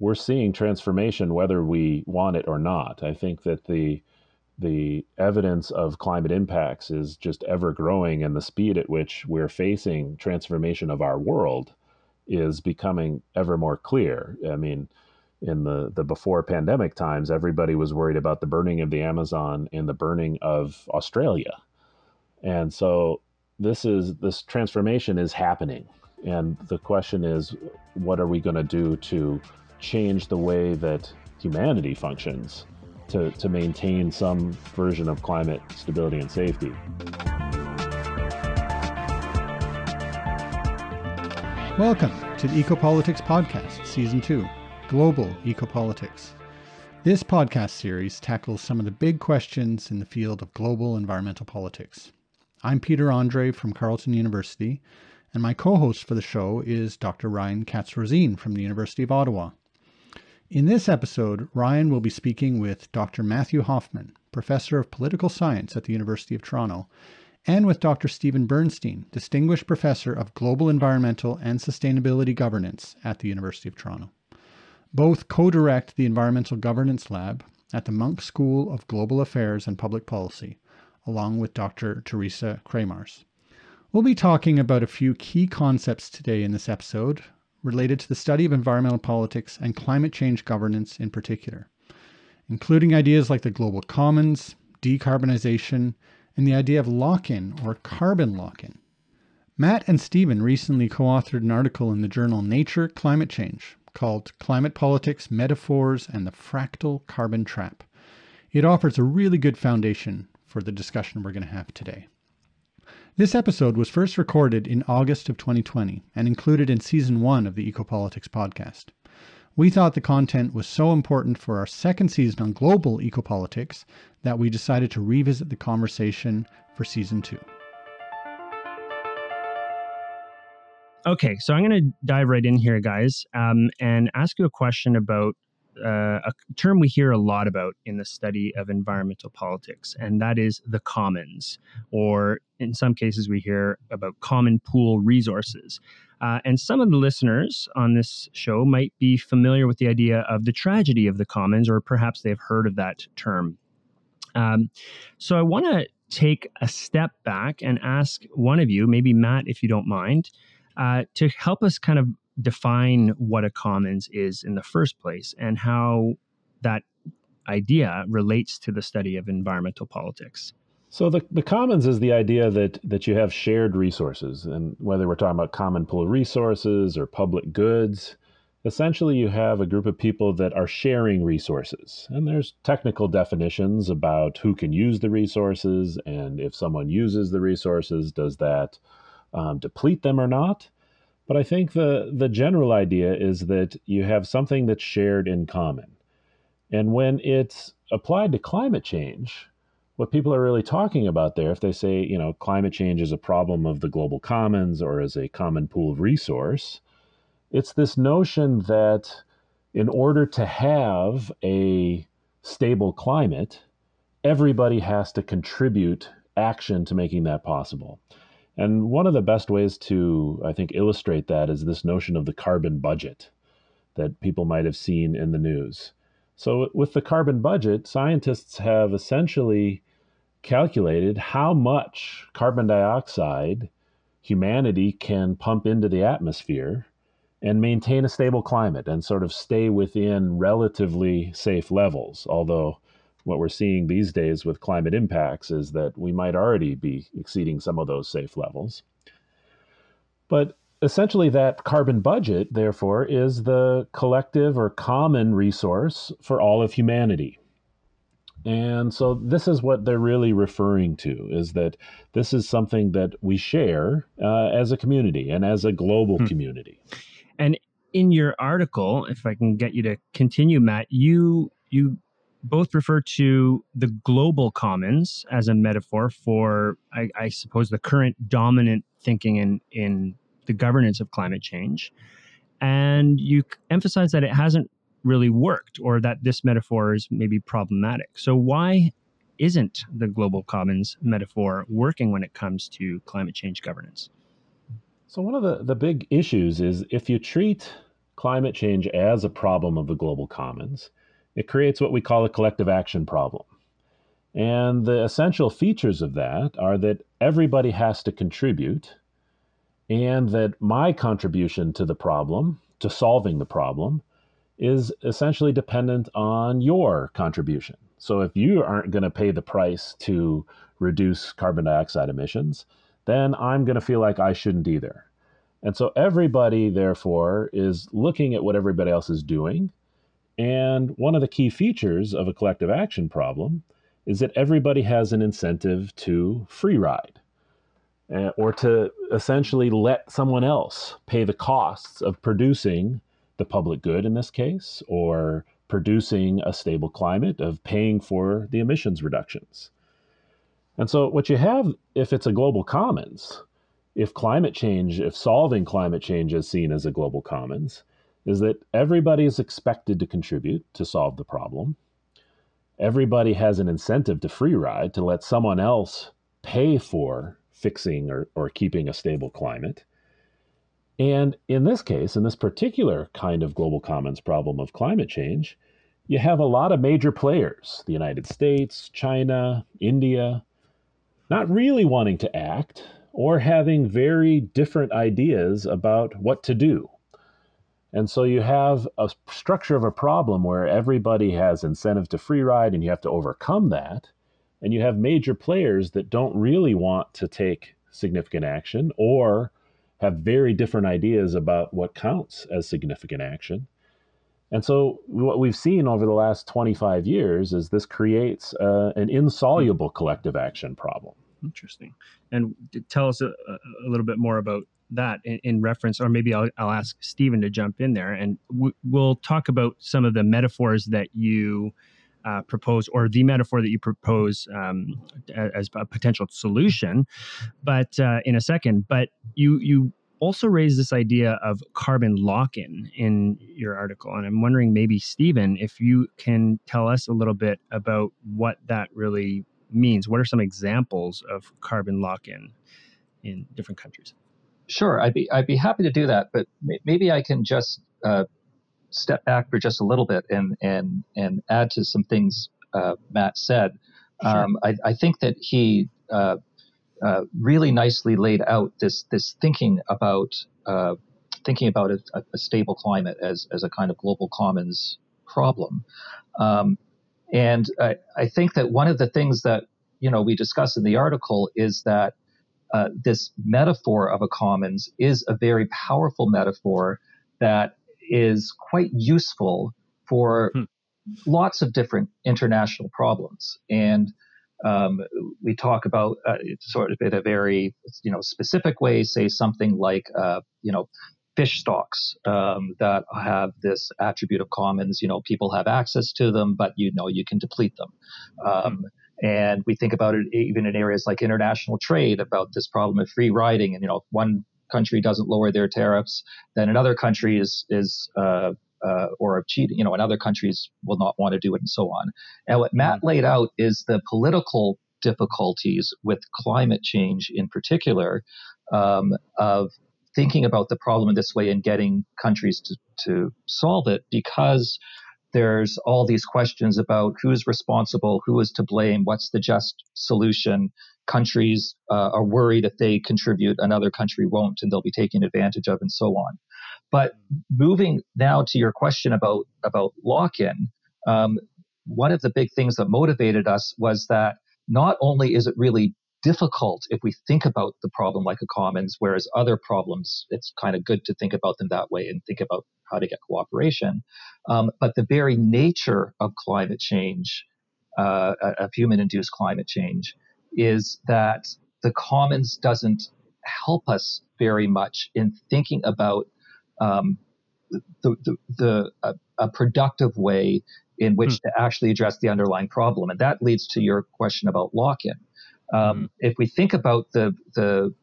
we're seeing transformation whether we want it or not. I think that the the evidence of climate impacts is just ever growing, and the speed at which we're facing transformation of our world is becoming ever more clear. I mean, in the, the before pandemic times, everybody was worried about the burning of the Amazon and the burning of Australia. And so this is this transformation is happening. And the question is, what are we going to do to change the way that humanity functions to, to maintain some version of climate stability and safety? Welcome to the Ecopolitics Podcast, Season 2 Global Ecopolitics. This podcast series tackles some of the big questions in the field of global environmental politics. I'm Peter Andrée from Carleton University, and my co host for the show is Dr. Ryan Katz Rosene from the University of Ottawa. In this episode, Ryan will be speaking with Dr. Matthew Hoffmann, Professor of Political Science at the University of Toronto, and with Dr. Steven Bernstein, Distinguished Professor of Global Environmental and Sustainability Governance at the University of Toronto. Both co direct the Environmental Governance Lab at the Munk School of Global Affairs and Public Policy, along with Dr. Teresa Kramarz. We'll be talking about a few key concepts today in this episode related to the study of environmental politics and climate change governance in particular, including ideas like the global commons, decarbonization, and the idea of lock in or carbon lock in. Matt and Steven recently co authored an article in the journal Nature Climate Change called Climate Politics Metaphors and the Fractal Carbon Trap. It offers a really good foundation for the discussion we're going to have today. This episode was first recorded in August of 2020 and included in season one of the Ecopolitics podcast. We thought the content was so important for our second season on global ecopolitics that we decided to revisit the conversation for season two. Okay, so I'm going to dive right in here, guys, um, and ask you a question about uh, a term we hear a lot about in the study of environmental politics, and that is the commons, or in some cases, we hear about common pool resources. Uh, and some of the listeners on this show might be familiar with the idea of the tragedy of the commons, or perhaps they've heard of that term. Um, so I want to take a step back and ask one of you, maybe Matt, if you don't mind, uh, to help us kind of define what a commons is in the first place and how that idea relates to the study of environmental politics. So the, the commons is the idea that that you have shared resources, and whether we're talking about common pool resources or public goods, essentially you have a group of people that are sharing resources. And there's technical definitions about who can use the resources, and if someone uses the resources, does that um, deplete them or not? But I think the the general idea is that you have something that's shared in common, and when it's applied to climate change what people are really talking about there, if they say, you know, climate change is a problem of the global commons or as a common pool of resource, it's this notion that in order to have a stable climate, everybody has to contribute action to making that possible. And one of the best ways to, I think, illustrate that is this notion of the carbon budget that people might have seen in the news. So, with the carbon budget, scientists have essentially calculated how much carbon dioxide humanity can pump into the atmosphere and maintain a stable climate and sort of stay within relatively safe levels. Although, what we're seeing these days with climate impacts is that we might already be exceeding some of those safe levels. But essentially, that carbon budget, therefore, is the collective or common resource for all of humanity. And so this is what they're really referring to is that this is something that we share uh, as a community and as a global hmm. community. And in your article, if I can get you to continue, Matt, you you both refer to the global commons as a metaphor for, I, I suppose, the current dominant thinking in in the governance of climate change, and you emphasize that it hasn't really worked or that this metaphor is maybe problematic. So, why isn't the global commons metaphor working when it comes to climate change governance? So, one of the, the big issues is if you treat climate change as a problem of the global commons, it creates what we call a collective action problem. And the essential features of that are that everybody has to contribute, and that my contribution to the problem, to solving the problem, is essentially dependent on your contribution. So if you aren't going to pay the price to reduce carbon dioxide emissions, then I'm going to feel like I shouldn't either. And so everybody, therefore, is looking at what everybody else is doing. And one of the key features of a collective action problem is that everybody has an incentive to free ride uh, or to essentially let someone else pay the costs of producing the public good in this case, or producing a stable climate, of paying for the emissions reductions. And so, what you have, if it's a global commons, if climate change, if solving climate change is seen as a global commons, is that everybody is expected to contribute to solve the problem. Everybody has an incentive to free ride to let someone else pay for fixing or, or keeping a stable climate. And in this case, in this particular kind of global commons problem of climate change, you have a lot of major players the United States, China, India not really wanting to act or having very different ideas about what to do. And so you have a structure of a problem where everybody has incentive to free ride and you have to overcome that. And you have major players that don't really want to take significant action or have very different ideas about what counts as significant action. And so, what we've seen over the last 25 years is this creates uh, an insoluble collective action problem. Interesting. And tell us a, a little bit more about that in, in, reference, or maybe I'll, I'll ask Steven to jump in there, and w- we'll talk about some of the metaphors that you uh, propose, or the metaphor that you propose um, as a potential solution. But uh, in a second, but you you also raise this idea of carbon lock-in in your article, and I'm wondering maybe Steven, if you can tell us a little bit about what that really means. What are some examples of carbon lock-in in different countries? Sure, I'd be I'd be happy to do that, but maybe I can just uh, step back for just a little bit and and and add to some things uh, Matt said. Sure. Um, I, I, think that he uh, uh, really nicely laid out this this thinking about uh, thinking about a, a, stable climate as as a kind of global commons problem. Um, and I, I, think that one of the things that you know we discuss in the article is that uh, this metaphor of a commons is a very powerful metaphor that is quite useful for hmm. lots of different international problems. And um, we talk about uh, sort of in a very you know specific way, say something like uh, you know fish stocks um, that have this attribute of commons. You know, people have access to them, but you know you can deplete them. Um, and we think about it even in areas like international trade about this problem of free riding. And you know, if one country doesn't lower their tariffs, then another country is is uh, uh, or cheating, you know, and other countries will not want to do it, and so on. And what Matt mm-hmm. laid out is the political difficulties with climate change, in particular, um, of thinking about the problem in this way and getting countries to, to solve it because there's all these questions about who's responsible, who is to blame, what's the just solution. Countries uh, are worried if they contribute, another country won't, and they'll be taken advantage of, and so on. But moving now to your question about about lock-in, um, one of the big things that motivated us was that not only is it really difficult if we think about the problem like a commons, whereas other problems, it's kind of good to think about them that way and think about how to get cooperation. Um, but the very nature of climate change, uh, of human induced climate change, is that the commons doesn't help us very much in thinking about um, the, the, the a, a, productive way in which hmm. to actually address the underlying problem. And that leads to your question about lock-in. Um, mm If we think about the the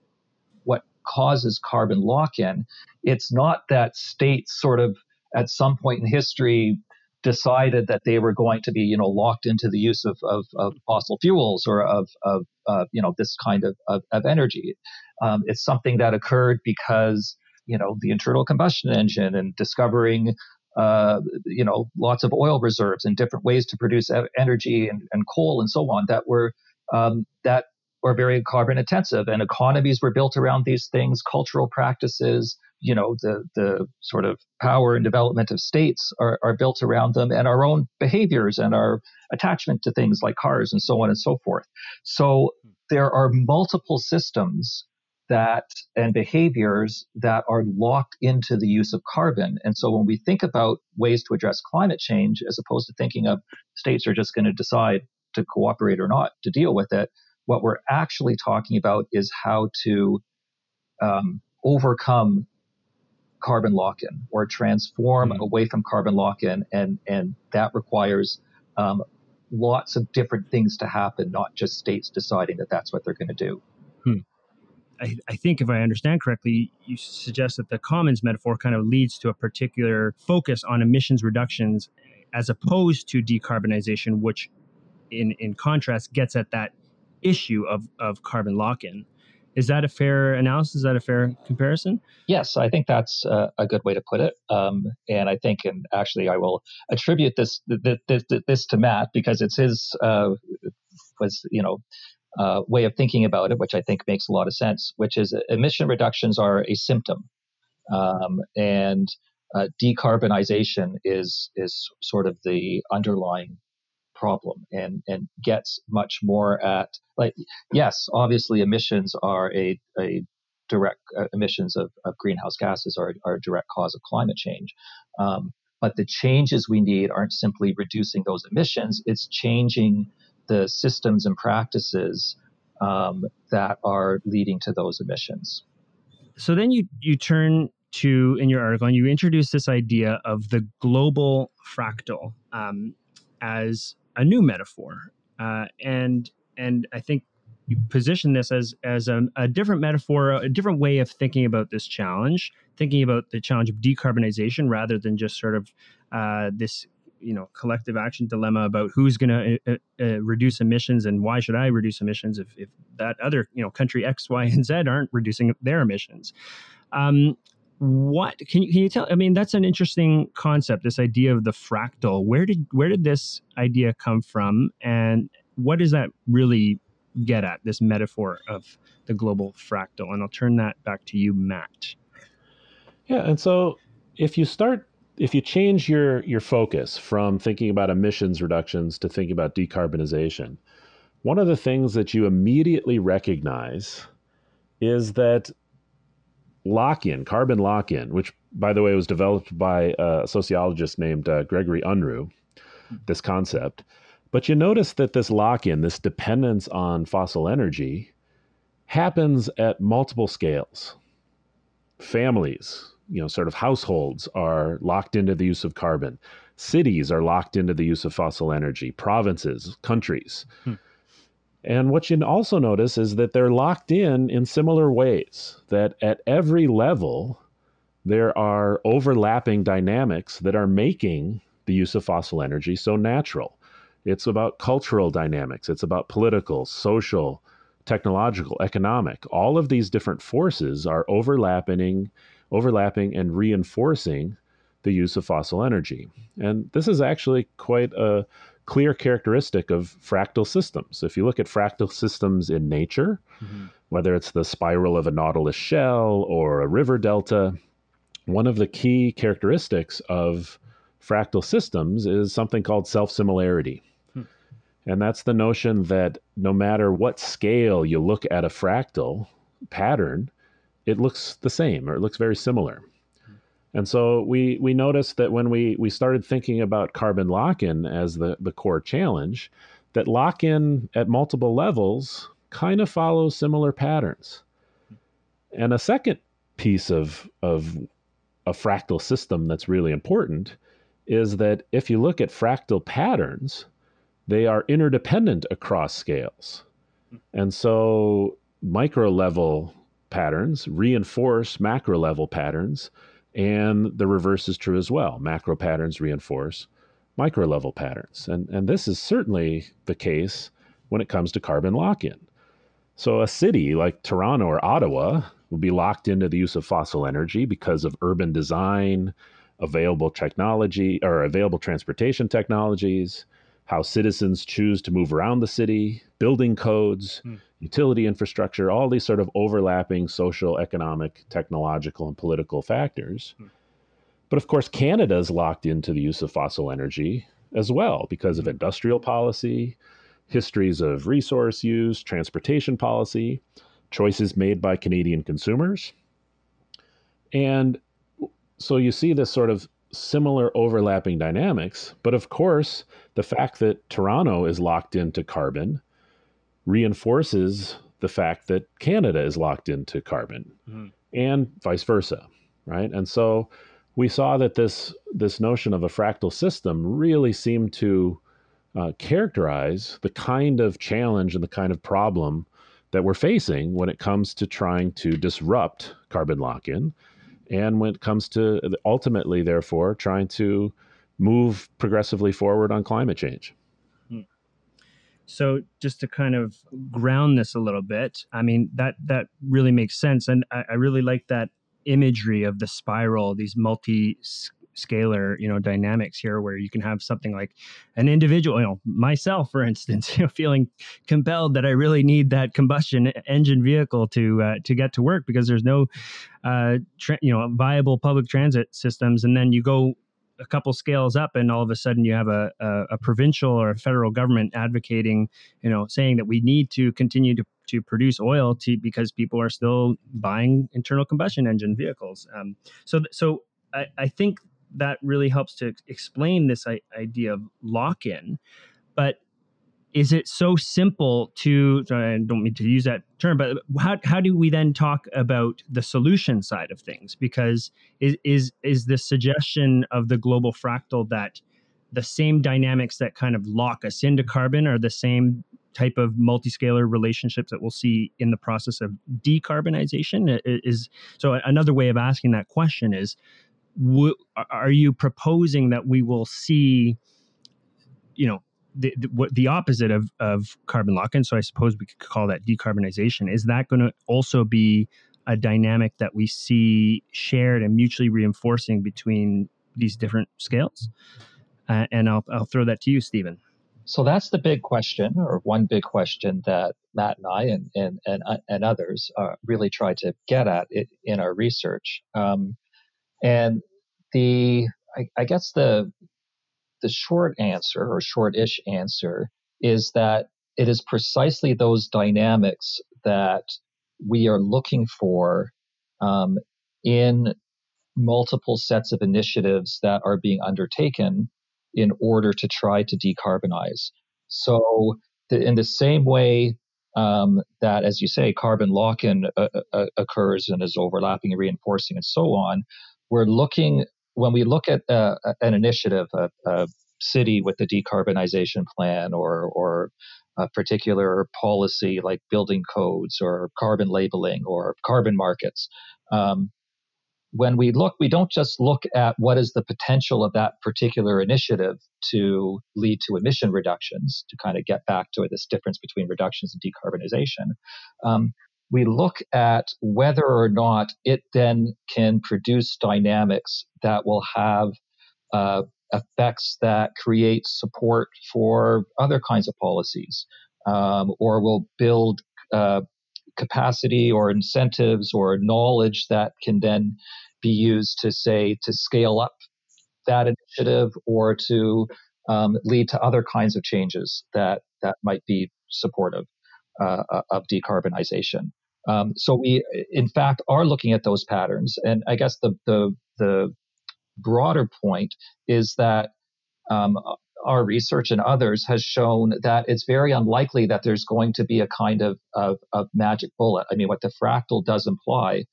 what causes carbon lock-in, it's not that states sort of at some point in history decided that they were going to be, you know, locked into the use of, of, of fossil fuels or of, of uh, you know, this kind of, of, of energy. Um, it's something that occurred because you know, the internal combustion engine and discovering, uh, you know, lots of oil reserves and different ways to produce energy and, and coal and so on that were um, that were very carbon intensive. And economies were built around these things. Cultural practices you know the the sort of power and development of states are, are built around them and our own behaviors and our attachment to things like cars and so on and so forth. So there are multiple systems that and behaviors that are locked into the use of carbon. And so when we think about ways to address climate change as opposed to thinking of states are just going to decide to cooperate or not to deal with it what we're actually talking about is how to um, overcome carbon lock-in or transform mm-hmm. away from carbon lock-in, and and that requires um, lots of different things to happen, not just states deciding that that's what they're going to do. Hmm. I, I, think if I understand correctly, you suggest that the commons metaphor kind of leads to a particular focus on emissions reductions as opposed to decarbonization, which in, in contrast gets at that issue of, of carbon lock-in. Is that a fair analysis? Is that a fair comparison? Yes, I think that's uh, a good way to put it. Um, and I think, and actually, I will attribute this this, this, to Matt because it's his uh, was you know uh, way of thinking about it, which I think makes a lot of sense. Which is emission reductions are a symptom, um, and uh, decarbonization is is sort of the underlying problem and and gets much more at like yes obviously emissions are a, a direct uh, emissions of, of greenhouse gases are, are a direct cause of climate change. Um, but the changes we need aren't simply reducing those emissions it's changing the systems and practices um, that are leading to those emissions. So then you you turn to in your article and you introduce this idea of the global fractal um, as a new metaphor, uh, and and I think you position this as as a, a, different metaphor, a different way of thinking about this challenge, thinking about the challenge of decarbonization rather than just sort of uh, this you know collective action dilemma about who's going to uh, uh, uh, reduce emissions and why should I reduce emissions if, if that other you know country X, Y, and Z aren't reducing their emissions. Um, what can you can you tell i mean that's an interesting concept this idea of the fractal. Where did where did this idea come from and what does that really get at this metaphor of the global fractal? And i'll turn that back to you matt. Yeah and so if you start if you change your your focus from thinking about emissions reductions to thinking about decarbonization one of the things that you immediately recognize is that lock in, carbon lock in, which, by the way, was developed by a sociologist named uh, Gregory Unruh, this concept. But you notice that this lock in, this dependence on fossil energy, happens at multiple scales. Families, you know, sort of households are locked into the use of carbon. Cities are locked into the use of fossil energy. Provinces, countries. Hmm. And what you also notice is that they're locked in in similar ways, that at every level, there are overlapping dynamics that are making the use of fossil energy so natural. It's about cultural dynamics, it's about political, social, technological, economic. All of these different forces are overlapping, overlapping and reinforcing the use of fossil energy. And this is actually quite a clear characteristic of fractal systems. If you look at fractal systems in nature, mm-hmm. whether it's the spiral of a nautilus shell or a river delta, one of the key characteristics of fractal systems is something called self similarity. Hmm. And that's the notion that no matter what scale you look at a fractal pattern, it looks the same or it looks very similar. And so we we noticed that when we we started thinking about carbon lock-in as the the core challenge, that lock-in at multiple levels kind of follows similar patterns. And a second piece of of a fractal system that's really important is that if you look at fractal patterns, they are interdependent across scales. And so micro level patterns reinforce macro level patterns and the reverse is true as well. Macro patterns reinforce micro level patterns. And, and this is certainly the case when it comes to carbon lock in. So, a city like Toronto or Ottawa will be locked into the use of fossil energy because of urban design, available technology or available transportation technologies, how citizens choose to move around the city, building codes, hmm. Utility infrastructure, all these sort of overlapping social, economic, technological, and political factors. Hmm. But of course, Canada is locked into the use of fossil energy as well because of hmm. industrial policy, histories of resource use, transportation policy, choices made by Canadian consumers. And so you see this sort of similar overlapping dynamics. But of course, the fact that Toronto is locked into carbon reinforces the fact that Canada is locked into carbon mm-hmm. and vice versa, right? And so we saw that this this notion of a fractal system really seemed to uh, characterize the kind of challenge and the kind of problem that we're facing when it comes to trying to disrupt carbon lock-in and when it comes to ultimately, therefore, trying to move progressively forward on climate change. So, just to kind of ground this a little bit, I mean that that really makes sense, and I, I really like that imagery of the spiral, these multi scalar you know dynamics here where you can have something like an individual you know myself for instance you know feeling compelled that i really need that combustion engine vehicle to uh, to get to work because there's no uh, tra- you know viable public transit systems. And then you go a couple scales up and all of a sudden you have a, a, a provincial or a federal government advocating you know saying that we need to continue to to produce oil to because people are still buying internal combustion engine vehicles. Um, so, so I, I, think that really helps to explain this idea of lock-in. But is it so simple to I don't mean to use that term, but how, how do we then talk about the solution side of things? Because is is is the suggestion of the global fractal that the same dynamics that kind of lock us into carbon are the same type of multiscalar relationships that we'll see in the process of decarbonization is so another way of asking that question is w- are you proposing that we will see, you know, the, the, what the opposite of, of carbon lock-in? So I suppose we could call that decarbonization. Is that going to also be a dynamic that we see shared and mutually reinforcing between these different scales? Uh, and I'll, I'll throw that to you, Steven. So that's the big question, or one big question that Matt and I and and and, uh, and others uh, really try to get at in our research. Um, and the I, I guess the the short answer or short-ish answer is that it is precisely those dynamics that we are looking for um, in multiple sets of initiatives that are being undertaken in order to try to decarbonize. So, the, in the same way um, that, as you say, carbon lock in uh, uh, occurs and is overlapping and reinforcing and so on, we're looking when we look at uh, an initiative, a, a, city with a decarbonization plan or or a particular policy like building codes or carbon labeling or carbon markets. Um, when we look, we don't just look at what is the potential of that particular initiative to lead to emission reductions, to kind of get back to this difference between reductions and decarbonization. Um, we look at whether or not it then can produce dynamics that will have uh, effects that create support for other kinds of policies um, or will build uh, capacity or incentives or knowledge that can then be used to say to scale up that initiative or to um, lead to other kinds of changes that that might be supportive uh, of decarbonization. Um, so we, in fact, are looking at those patterns. And I guess the the, the broader point is that um, our research and others has shown that it's very unlikely that there's going to be a kind of, of, of magic bullet. I mean, what the fractal does imply,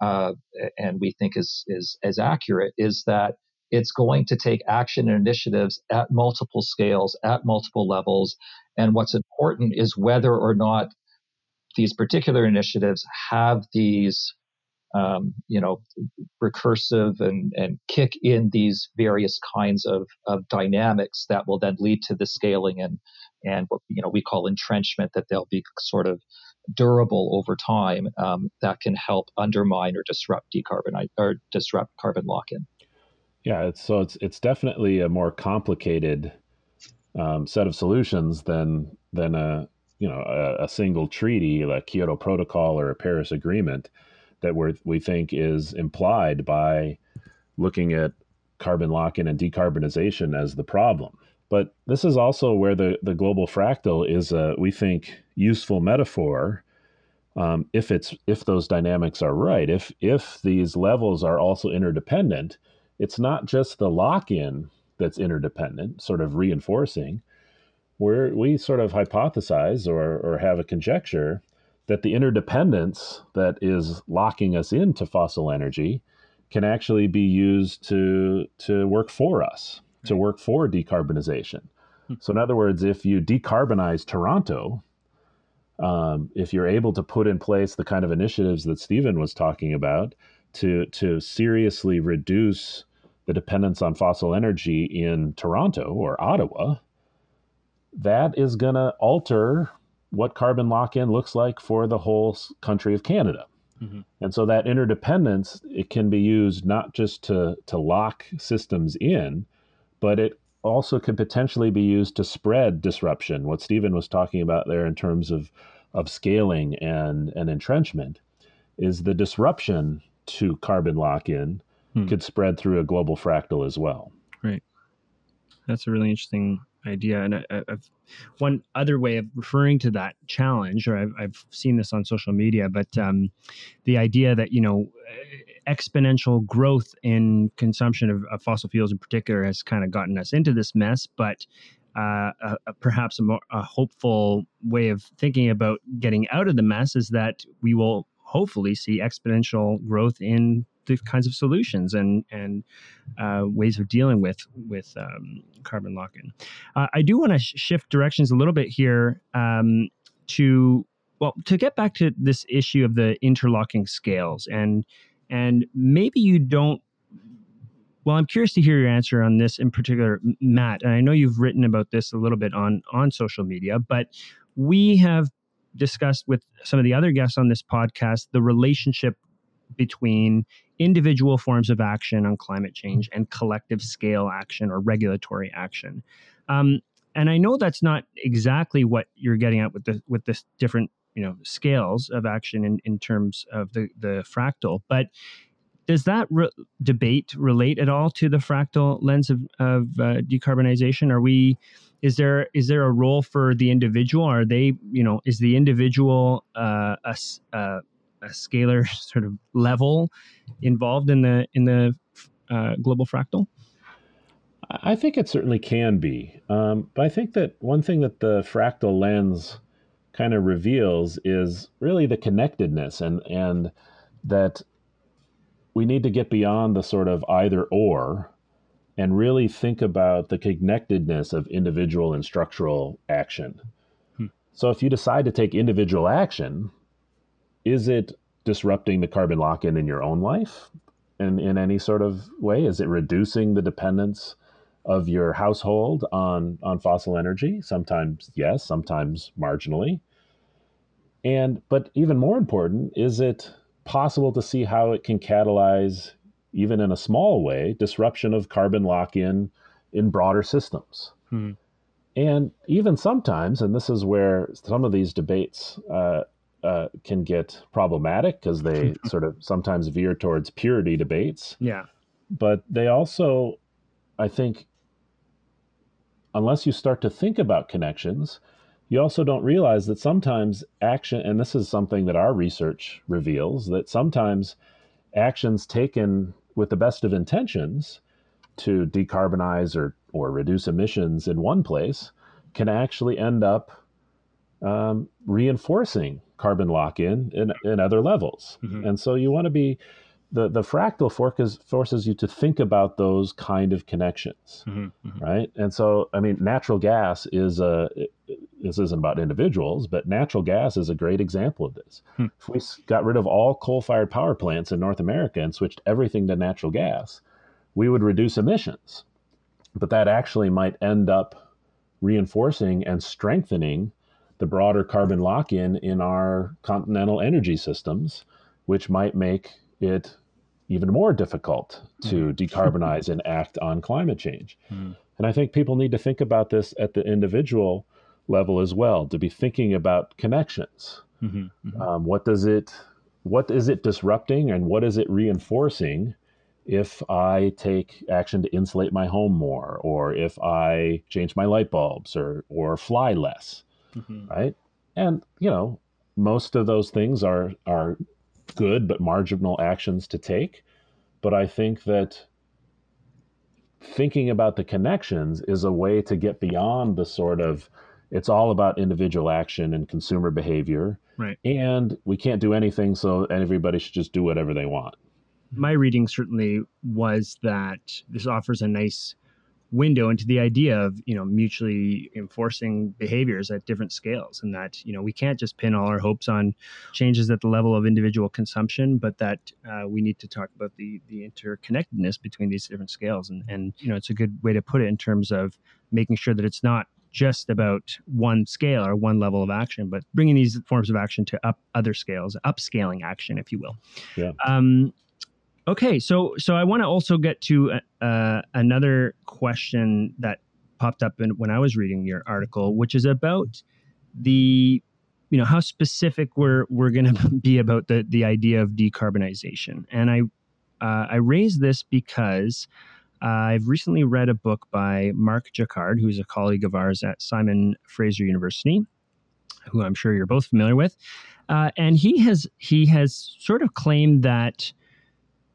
uh, and we think is, is, is accurate, is that it's going to take action and initiatives at multiple scales, at multiple levels. And what's important is whether or not these particular initiatives have these um, you know, recursive and, and kick in these various kinds of, of dynamics that will then lead to the scaling and, and what, you know, we call entrenchment that they'll be sort of durable over time um, that can help undermine or disrupt decarbonize or disrupt carbon lock-in. Yeah, it's, so it's it's definitely a more complicated um, set of solutions than than a you know a, a, single treaty like Kyoto Protocol or a Paris Agreement that we we think is implied by looking at carbon lock-in and decarbonization as the problem. But this is also where the, the global fractal is a, we think, useful metaphor um, if it's if those dynamics are right. If if these levels are also interdependent, it's not just the lock-in that's interdependent, sort of reinforcing. Where we sort of hypothesize or, or have a conjecture that the interdependence that is locking us into fossil energy can actually be used to to work for us to work for decarbonization. Hmm. So, in other words, if you decarbonize Toronto, um, if you're able to put in place the kind of initiatives that Steven was talking about to to seriously reduce the dependence on fossil energy in Toronto or Ottawa, that is going to alter what carbon lock-in looks like for the whole country of Canada. Mm-hmm. And so that interdependence it can be used not just to to lock systems in, but it also could potentially be used to spread disruption. What Steven was talking about there in terms of of scaling and, and entrenchment is the disruption to carbon lock in hmm. could spread through a global fractal as well. Right. That's a really interesting idea. And I, have one other way of referring to that challenge, or I've, I've seen this on social media, but um, the idea that, you know, exponential growth in consumption of, of, fossil fuels in particular has kind of gotten us into this mess. But uh, a, a, perhaps a more a hopeful way of thinking about getting out of the mess is that we will hopefully see exponential growth in the kinds of solutions and and uh, ways of dealing with with um, carbon lock-in. Uh, I do want to sh- shift directions a little bit here um, to well to get back to this issue of the interlocking scales and and maybe you don't well i'm curious to hear your answer on this in particular matt and i know you've written about this a little bit on on social media but we have discussed with some of the other guests on this podcast the relationship between individual forms of action on climate change and collective scale action or regulatory action. Um, and i know that's not exactly what you're getting at with the with this different you know scales of action in, in terms of the the fractal but does that re- debate relate at all to the fractal lens of, of uh, decarbonization? Are we is there is there a role for the individual? Are they you know is the individual uh, a, a, a scalar sort of level involved in the in the uh, global fractal I think it certainly can be. Um, but I think that one thing that the fractal lens kind of reveals is really the connectedness and and that we need to get beyond the sort of either or and really think about the connectedness of individual and structural action. Hmm. So if you decide to take individual action, is it disrupting the carbon lock-in in your own life in, in any sort of way? Is it reducing the dependence of your household on on fossil energy sometimes yes sometimes marginally and but even more important is it possible to see how it can catalyze even in a small way disruption of carbon lock-in in broader systems hmm. and even sometimes and this is where some of these debates uh, uh, can get problematic because they sort of sometimes veer towards purity debates. Yeah. But they also i think unless you start to think about connections, you also don't realize that sometimes action, and this is something that our research reveals, that sometimes actions taken with the best of intentions to decarbonize or, or reduce emissions in one place can actually end up um, reinforcing carbon lock in in other levels. Mm-hmm. And so you want to be the, the fractal forces, forces you to think about those kind of connections, mm-hmm, mm-hmm. right? And so, I mean, natural gas is a, this isn't about individuals, but natural gas is a great example of this. Hmm. If we got rid of all coal fired power plants in North America and switched everything to natural gas, we would reduce emissions. But that actually might end up reinforcing and strengthening the broader carbon lock in in our continental energy systems, which might make it even more difficult to mm. decarbonize and act on climate change. Mm. And I think people need to think about this at the individual level as well, to be thinking about connections. Mm-hmm, mm-hmm. Um, what does it, what is it disrupting, and what is it reinforcing? If I take action to insulate my home more, or if I change my light bulbs, or or fly less, mm-hmm. right? And you know, most of those things are are good but marginal actions to take. But I think that thinking about the connections is a way to get beyond the sort of it's all about individual action and consumer behavior. Right. And we can't do anything, so everybody should just do whatever they want. My reading certainly was that this offers a nice window into the idea of you know mutually enforcing behaviors at different scales and that you know we can't just pin all our hopes on changes at the level of individual consumption but that uh, we need to talk about the the interconnectedness between these different scales and and you know it's a good way to put it in terms of making sure that it's not just about one scale or one level of action, but bringing these forms of action to up other scales, upscaling action, if you will. Yeah. Um, Okay, so so I want to also get to uh, uh, another question that popped up in, when I was reading your article, which is about the you know how specific we're we're going to be about the the idea of decarbonization, and I uh, I raise this because uh, I've recently read a book by Mark Jaccard, who's a colleague of ours at Simon Fraser University, who I'm sure you're both familiar with, uh, and he has he has sort of claimed that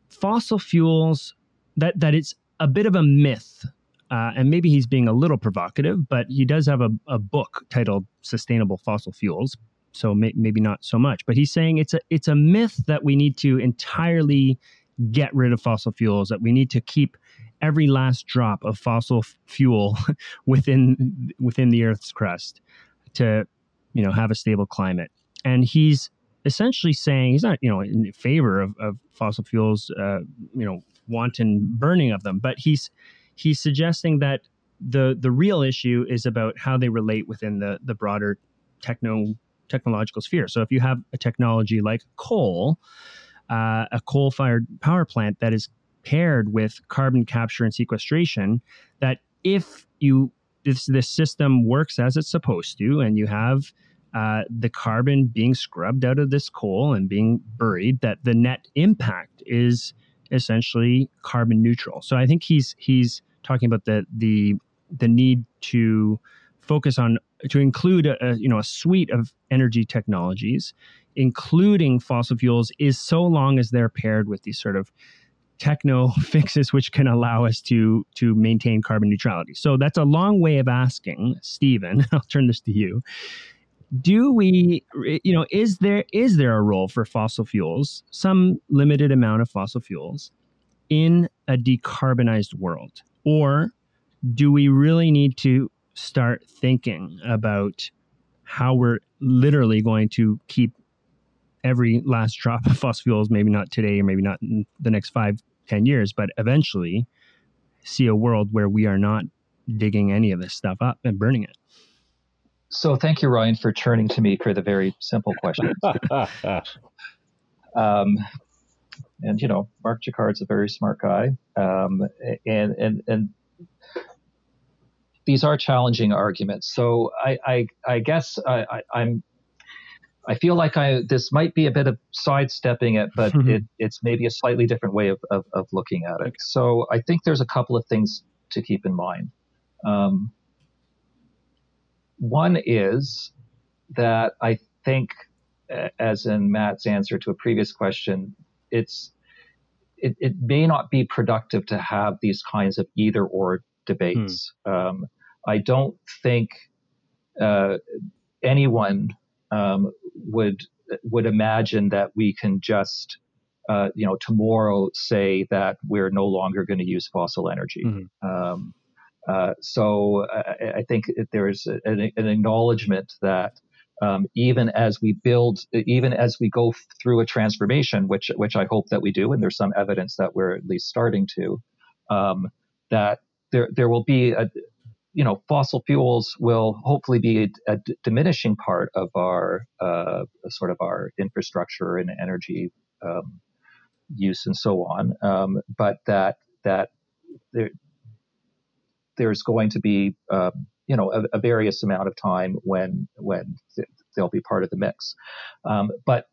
fossil fuels that that it's a bit of a myth uh, and maybe he's being a little provocative but he does have a, a book titled sustainable fossil fuels so may, maybe not so much but he's saying it's a it's a myth that we need to entirely get rid of fossil fuels that we need to keep every last drop of fossil fuel within within the earth's crust to you know have a stable climate. And he's essentially saying he's not, you know, in favor of, of fossil fuels, uh, you know, wanton burning of them, but he's he's suggesting that the the real issue is about how they relate within the the broader techno technological sphere. So if you have a technology like coal, uh, a coal fired power plant that is paired with carbon capture and sequestration, that if you if this system works as it's supposed to, and you have uh, the carbon being scrubbed out of this coal and being buried, that the net impact is essentially carbon neutral. So I think he's he's talking about the the the need to focus on to include a, a, you know a suite of energy technologies, including fossil fuels, is so long as they're paired with these sort of techno fixes which can allow us to to maintain carbon neutrality. So that's a long way of asking, Steven. I'll turn this to you do we you know is there is there a role for fossil fuels some limited amount of fossil fuels in a decarbonized world? Or do we really need to start thinking about how we're literally going to keep every last drop of fossil fuels maybe not today or maybe not in the next five ten years but eventually see a world where we are not digging any of this stuff up and burning it so thank you, Ryan, for turning to me for the very simple question. um, and you know, Mark Jaccard's a very smart guy, um, and and and these are challenging arguments. So I I, I guess I, I, am I feel like I this might be a bit of sidestepping it, but it, it's maybe a slightly different way of, of, of looking at it. So I think there's a couple of things to keep in mind. Um, one is that I think, as in Matt's answer to a previous question, it's it, it may not be productive to have these kinds of either or debates. Hmm. Um, I don't think uh, anyone um, would would imagine that we can just uh, you know tomorrow say that we're no longer going to use fossil energy. Mm-hmm. Um, uh, so I, I, think there's an, an acknowledgement that um, even as we build, even as we go through a transformation, which which I hope that we do, and there's some evidence that we're at least starting to, um, that there there will be a you know, fossil fuels will hopefully be a, diminishing part of our uh, sort of our infrastructure and energy um, use and so on. Um, but that that there there's going to be uh, you know a, a, various amount of time when when th- they'll be part of the mix. Um, but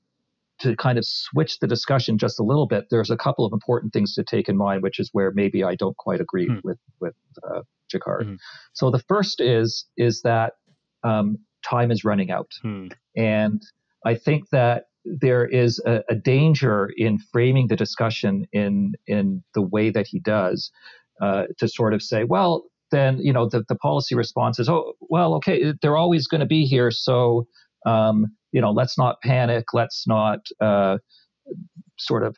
to kind of switch the discussion just a little bit, there's a couple of important things to take in mind, which is where maybe I don't quite agree mm. with with uh, Jaccard. Mm. So the first is is that um, time is running out, mm. and I think that there is a, a, danger in framing the discussion in in the way that he does uh, to sort of say, well, then you know the, the policy response is, oh, well, okay, they're always going to be here, so um, you know, let's not panic, let's not uh, sort of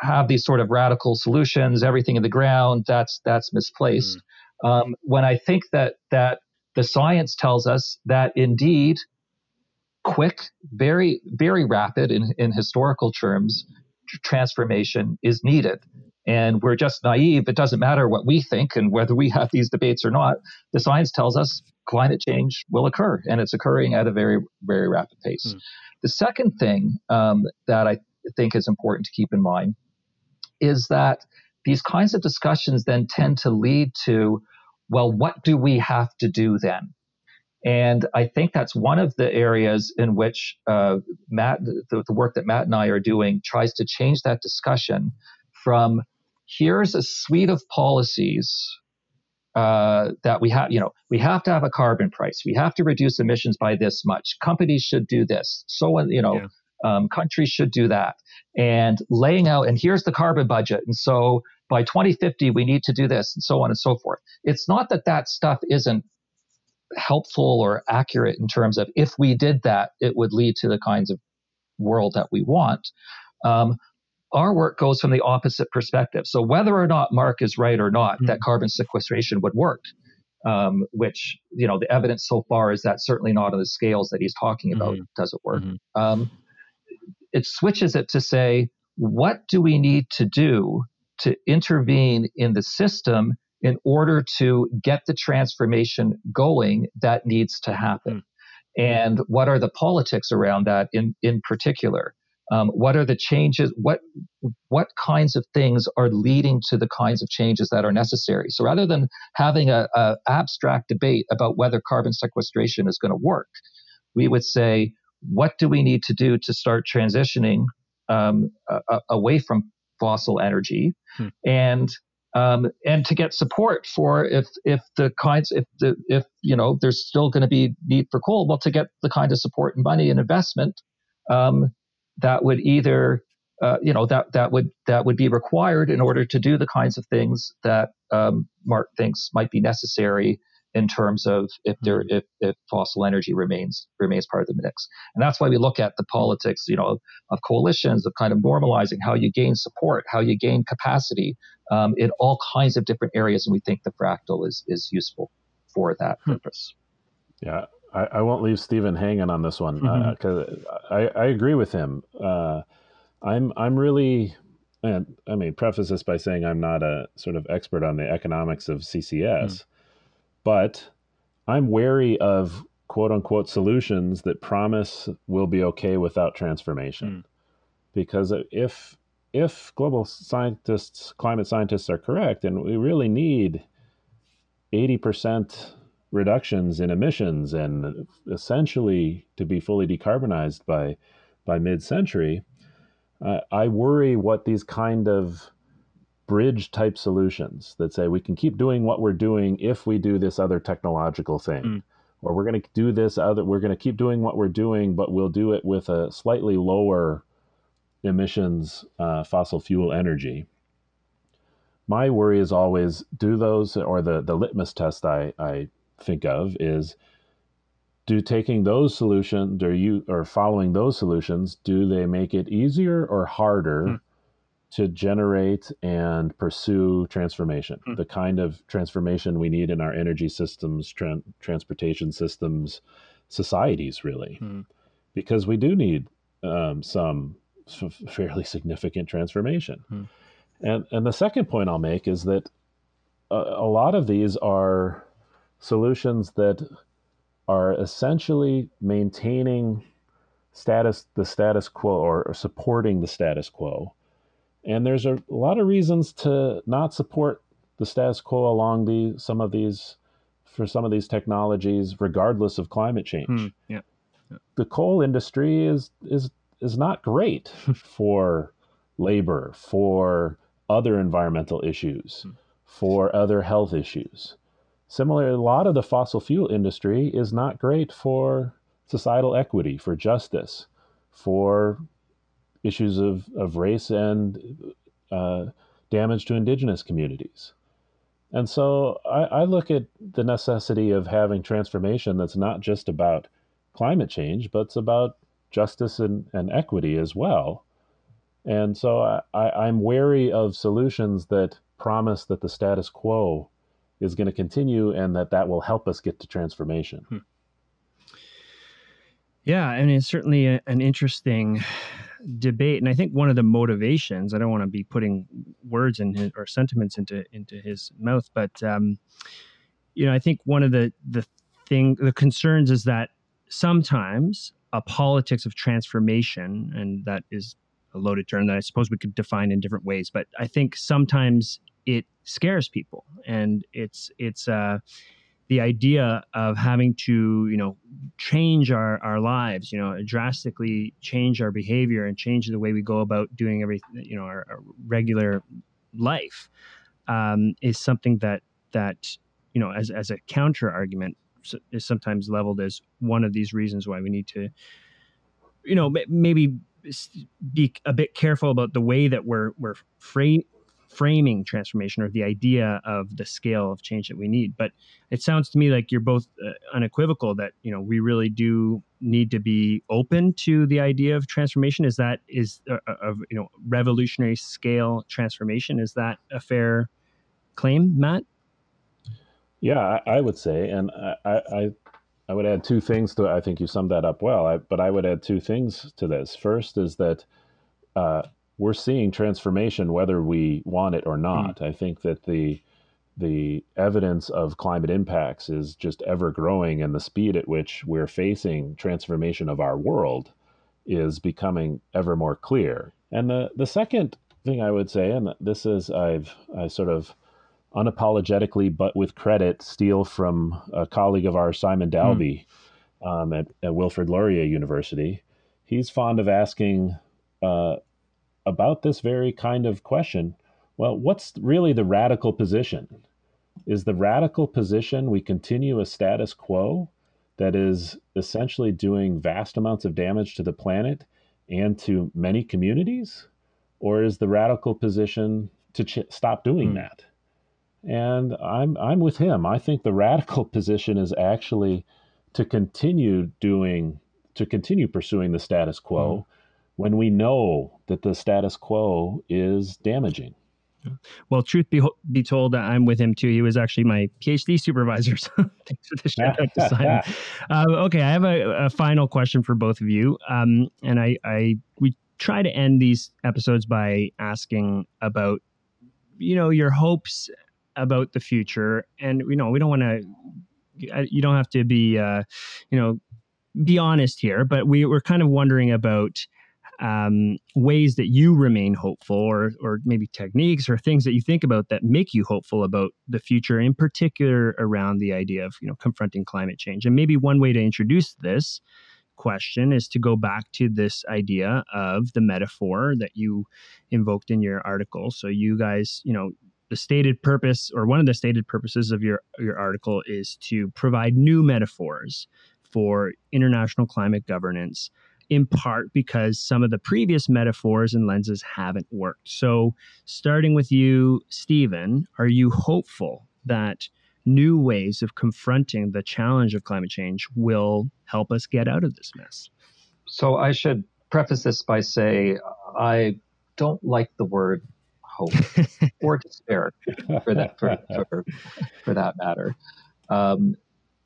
have these sort of radical solutions, everything in the ground. That's that's misplaced. Mm. Um, when I think that that the science tells us that indeed quick, very, very rapid in, in historical terms, transformation is needed. And we're just naive. It doesn't matter what we think and whether we have these debates or not. The science tells us climate change will occur, and it's occurring at a very, very rapid pace. Mm. The second thing um, that I think is important to keep in mind is that these kinds of discussions then tend to lead to, well, what do we have to do then? And I think that's one of the areas in which uh, Matt, the, the, work that Matt and I are doing, tries to change that discussion from here's a suite of policies uh, that we have, you know, we have to have a carbon price. We have to reduce emissions by this much. Companies should do this. So, you know, yeah. um, countries should do that. And laying out, and here's the carbon budget. And so by 2050, we need to do this, and so on and so forth. It's not that that stuff isn't helpful or accurate in terms of if we did that, it would lead to the kinds of world that we want. Um, our work goes from the opposite perspective. So whether or not Mark is right or not, mm-hmm. that carbon sequestration would work, um, which you know the evidence so far is that certainly not on the scales that he's talking about mm-hmm. doesn't work. Mm-hmm. Um, it switches it to say, what do we need to do to intervene in the system in order to get the transformation going that needs to happen. Mm. And what are the politics around that in, in particular? Um, what are the changes? What what kinds of things are leading to the kinds of changes that are necessary? So rather than having a, a abstract debate about whether carbon sequestration is going to work, we would say, what do we need to do to start transitioning um, away from fossil energy, hmm. and um, and to get support for if if the kinds if the if you know there's still going to be need for coal, well, to get the kind of support and money and investment um, that would either uh, you know that that would that would be required in order to do the kinds of things that um, Mark thinks might be necessary in terms of if there mm-hmm. if, if fossil energy remains remains part of the mix. And that's why we look at the politics, you know, of coalitions, of kind of normalizing how you gain support, how you gain capacity um, in all kinds of different areas. And we think the fractal is is useful for that hmm. purpose. Yeah. I, I, won't leave Steven hanging on this one because mm-hmm. uh, I, I agree with him. Uh, I'm I'm really and I mean preface this by saying I'm not a sort of expert on the economics of CCS, mm. But I'm wary of quote unquote solutions that promise we'll be okay without transformation. Mm. Because if if global scientists, climate scientists are correct, and we really need 80% reductions in emissions and essentially to be fully decarbonized by by mid-century, uh, I worry what these kind of bridge type solutions that say we can keep doing what we're doing if we do this other technological thing. Mm. Or we're going to do this other, we're going to keep doing what we're doing, but we'll do it with a slightly lower emissions uh, fossil fuel energy. My worry is always do those, or the, the litmus test I, I think of is do taking those solutions or you or following those solutions do they make it easier or harder mm to generate and pursue transformation, mm. the kind of transformation we need in our energy systems, tra- transportation systems, societies, really, mm. because we do need um, some f- fairly significant transformation. Mm. And and the second point I'll make is that a, a lot of these are solutions that are essentially maintaining status the status quo or, or supporting the status quo. And there's a, lot of reasons to not support the status quo along the some of these for some of these technologies, regardless of climate change. Hmm, yeah. yeah. The coal industry is is is not great for labor, for other environmental issues, hmm. for other health issues. Similarly, a lot of the fossil fuel industry is not great for societal equity, for justice, for issues of, of race and uh, damage to indigenous communities. And so I, I, look at the necessity of having transformation that's not just about climate change, but it's about justice and, and equity as well. And so I, I, I'm wary of solutions that promise that the status quo is going to continue and that that will help us get to transformation. Hmm. Yeah, and it's certainly a, an interesting debate, and I think one of the motivations. I don't want to be putting words in his, or sentiments into into his mouth, but um, you know, I think one of the the thing the concerns is that sometimes a politics of transformation, and that is a loaded term that I suppose we could define in different ways, but I think sometimes it scares people, and it's it's uh, the idea of having to you know change our, our lives you know drastically change our behavior and change the way we go about doing everything you know our, our regular life um, is something that that you know as, as a counter argument is sometimes leveled as one of these reasons why we need to you know maybe be a bit careful about the way that we're we're frame, framing transformation or the idea of the scale of change that we need. But it sounds to me like you're both uh, unequivocal that you know we really do need to be open to the idea of transformation. Is that is uh, uh, of you know revolutionary scale transformation? Is that a fair claim, Matt? Yeah, I, I would say, and I, I I would add two things to. I think you summed that up well. I, but I would add two things to this. First is that. Uh, we're seeing transformation whether we want it or not. Mm. I think that the the evidence of climate impacts is just ever growing, and the speed at which we're facing transformation of our world is becoming ever more clear. And the the second thing I would say, and this is I've I sort of unapologetically but with credit steal from a colleague of ours, Simon Dalby, mm. um, at, at Wilfrid Laurier University. He's fond of asking uh, about this very kind of question well, what's really the radical position? Is the radical position we continue a status quo that is essentially doing vast amounts of damage to the planet and to many communities? Or is the radical position to ch- stop doing mm. that? And I'm, I'm with him. I think the radical position is actually to continue doing, to continue pursuing the status quo. Mm when we know that the status quo is damaging. Well, truth be, be told, I'm with him too. He was actually my PhD supervisor. So thanks for the shout out to Simon. Um, okay, I have a, a, final question for both of you, um, and I, I we try to end these episodes by asking about, you know, your hopes about the future, and you know, we don't want to. You don't have to be, uh, you know, be honest here, but we were kind of wondering about um, ways that you remain hopeful or or maybe techniques or things that you think about that make you hopeful about the future in particular around the idea of you know confronting climate change. And maybe one way to introduce this question is to go back to this idea of the metaphor that you invoked in your article. So you guys you know the stated purpose or one of the stated purposes of your your article is to provide new metaphors for international climate governance in part because some of the previous metaphors and lenses haven't worked. So, starting with you, Steven, are you hopeful that new ways of confronting the challenge of climate change will help us get out of this mess? So, I should preface this by say I don't like the word hope or despair for that for, for, for that matter. Um,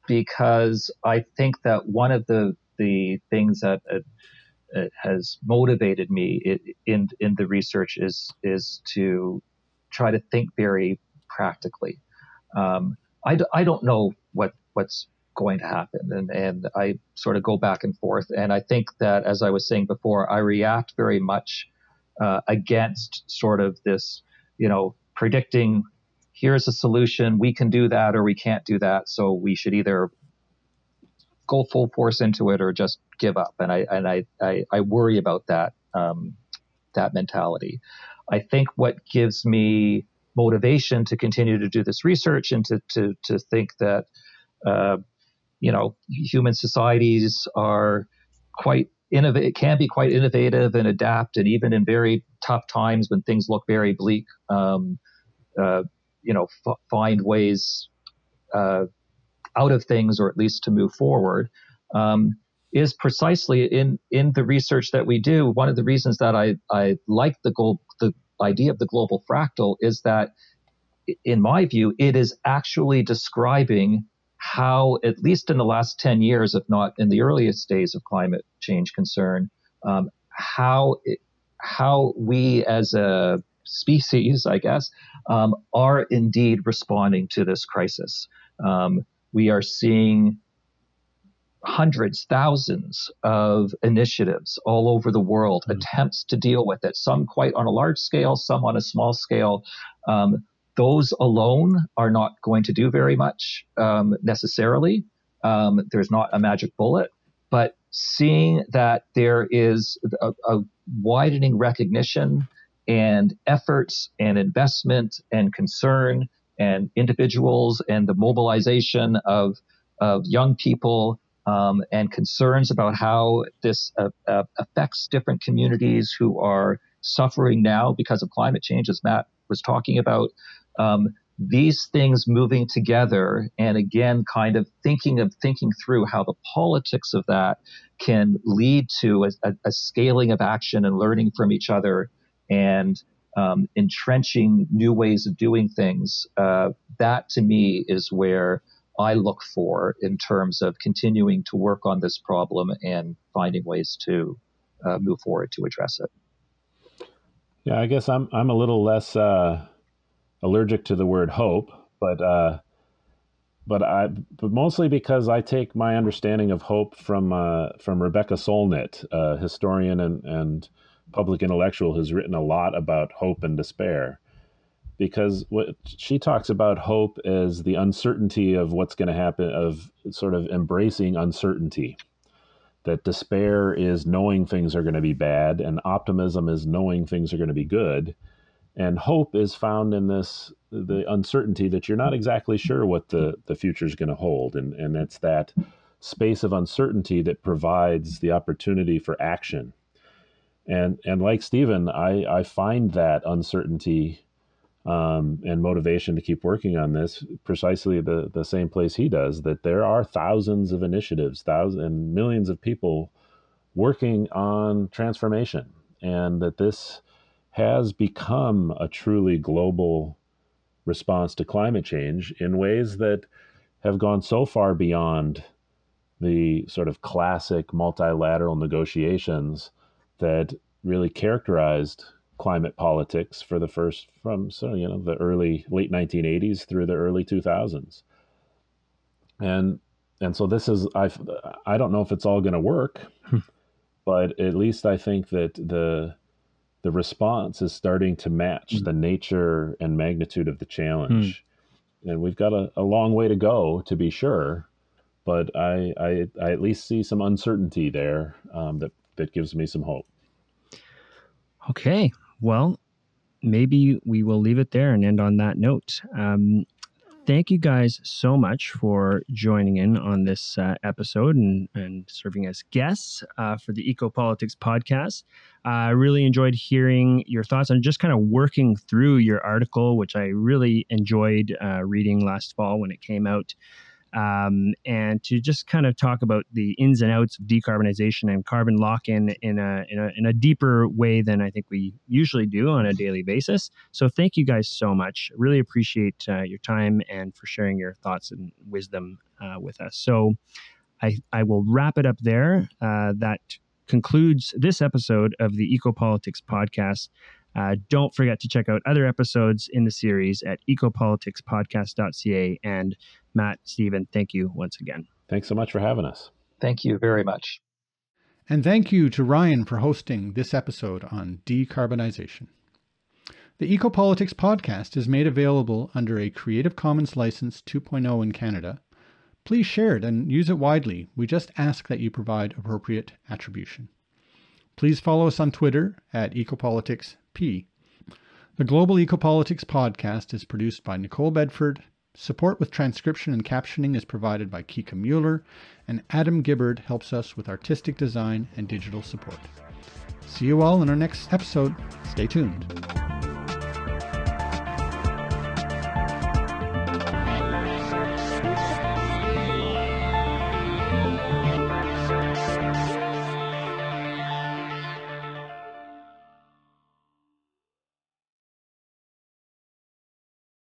because I think that one of the the things that uh, uh, has motivated me in in the research is is to try to think very practically. Um, I d- I don't know what what's going to happen. And, and I sort of go back and forth. And I think that, as I was saying before, I react very much uh, against sort of this, you know, predicting here's a solution, we can do that or we can't do that. So we should either go full force into it or just give up. And I, and I, I, I worry about that, um, that mentality. I think what gives me motivation to continue to do this research and to, to, to think that, uh, you know, human societies are quite innovative, can be quite innovative and adapt, and even in very tough times when things look very bleak, um, uh, you know, f- find ways uh, out of things, or at least to move forward. Um, is precisely in in the research that we do. One of the reasons that I I like the goal the idea of the global fractal is that, in my view, it is actually describing how, at least in the last 10 years, if not in the earliest days of climate change concern, um, how, it, how we as a species, I guess, um, are indeed responding to this crisis. Um, we are seeing hundreds, thousands of initiatives all over the world, mm-hmm. attempts to deal with it, some quite on a large scale, some on a small scale. Um, those alone are not going to do very much um, necessarily. Um, there's not a magic bullet, but seeing that there is a, a widening recognition and efforts and investment and concern and individuals and the mobilization of, of young people um, and concerns about how this uh, uh, affects different communities who are suffering now because of climate change, as Matt was talking about, um, these things moving together and again kind of thinking of thinking through how the politics of that can lead to a, a, a scaling of action and learning from each other and um, entrenching new ways of doing things uh, that to me is where i look for in terms of continuing to work on this problem and finding ways to uh, move forward to address it. Yeah i guess i'm, I'm a little less uh allergic to the word hope, but uh, but I but mostly because I take my understanding of hope from uh, from Rebecca Solnit, a historian and and public intellectual who's written a lot about hope and despair. Because what she talks about hope is the uncertainty of what's going to happen, of sort of embracing uncertainty. That despair is knowing things are going to be bad, and optimism is knowing things are going to be good and hope is found in this the uncertainty that you're not exactly sure what the the future is going to hold and and it's that space of uncertainty that provides the opportunity for action and and like Steven I I find that uncertainty um, and motivation to keep working on this precisely the the same place he does that there are thousands of initiatives thousands and millions of people working on transformation and that this has become a truly global response to climate change in ways that have gone so far beyond the sort of classic multilateral negotiations that really characterized climate politics for the first from so you know the early late 1980s through the early 2000s and and so this is i i don't know if it's all going to work hmm. but at least i think that the the response is starting to match mm. the nature and magnitude of the challenge. Mm. And we've got a, a, long way to go to be sure, but I, I, I at least see some uncertainty there um, that, that gives me some hope. Okay. Well, maybe we will leave it there and end on that note. Um, thank you guys so much for joining in on this uh, episode and, and serving as guests uh, for the Ecopolitics podcast. I uh, really enjoyed hearing your thoughts and just kind of working through your article, which I really enjoyed uh, reading last fall when it came out um, and to just kind of talk about the ins and outs of decarbonization and carbon lock in in a, in a, in a deeper way than I think we usually do on a daily basis. So thank you guys so much. Really appreciate uh, your time and for sharing your thoughts and wisdom uh, with us. So I, I will wrap it up there. Uh, that concludes this episode of the Ecopolitics podcast. Uh, don't forget to check out other episodes in the series at ecopoliticspodcast.ca and Matt, Steven, thank you once again. Thanks so much for having us. Thank you very much. And thank you to Ryan for hosting this episode on decarbonization. The Ecopolitics podcast is made available under a Creative Commons License 2.0 in Canada. Please share it and use it widely. We just ask that you provide appropriate attribution. Please follow us on Twitter at EcopoliticsP. The Global Ecopolitics podcast is produced by Nicole Bedford. Support with transcription and captioning is provided by Kika Mueller, and Adam Gibbard helps us with artistic design and digital support. See you all in our next episode. Stay tuned.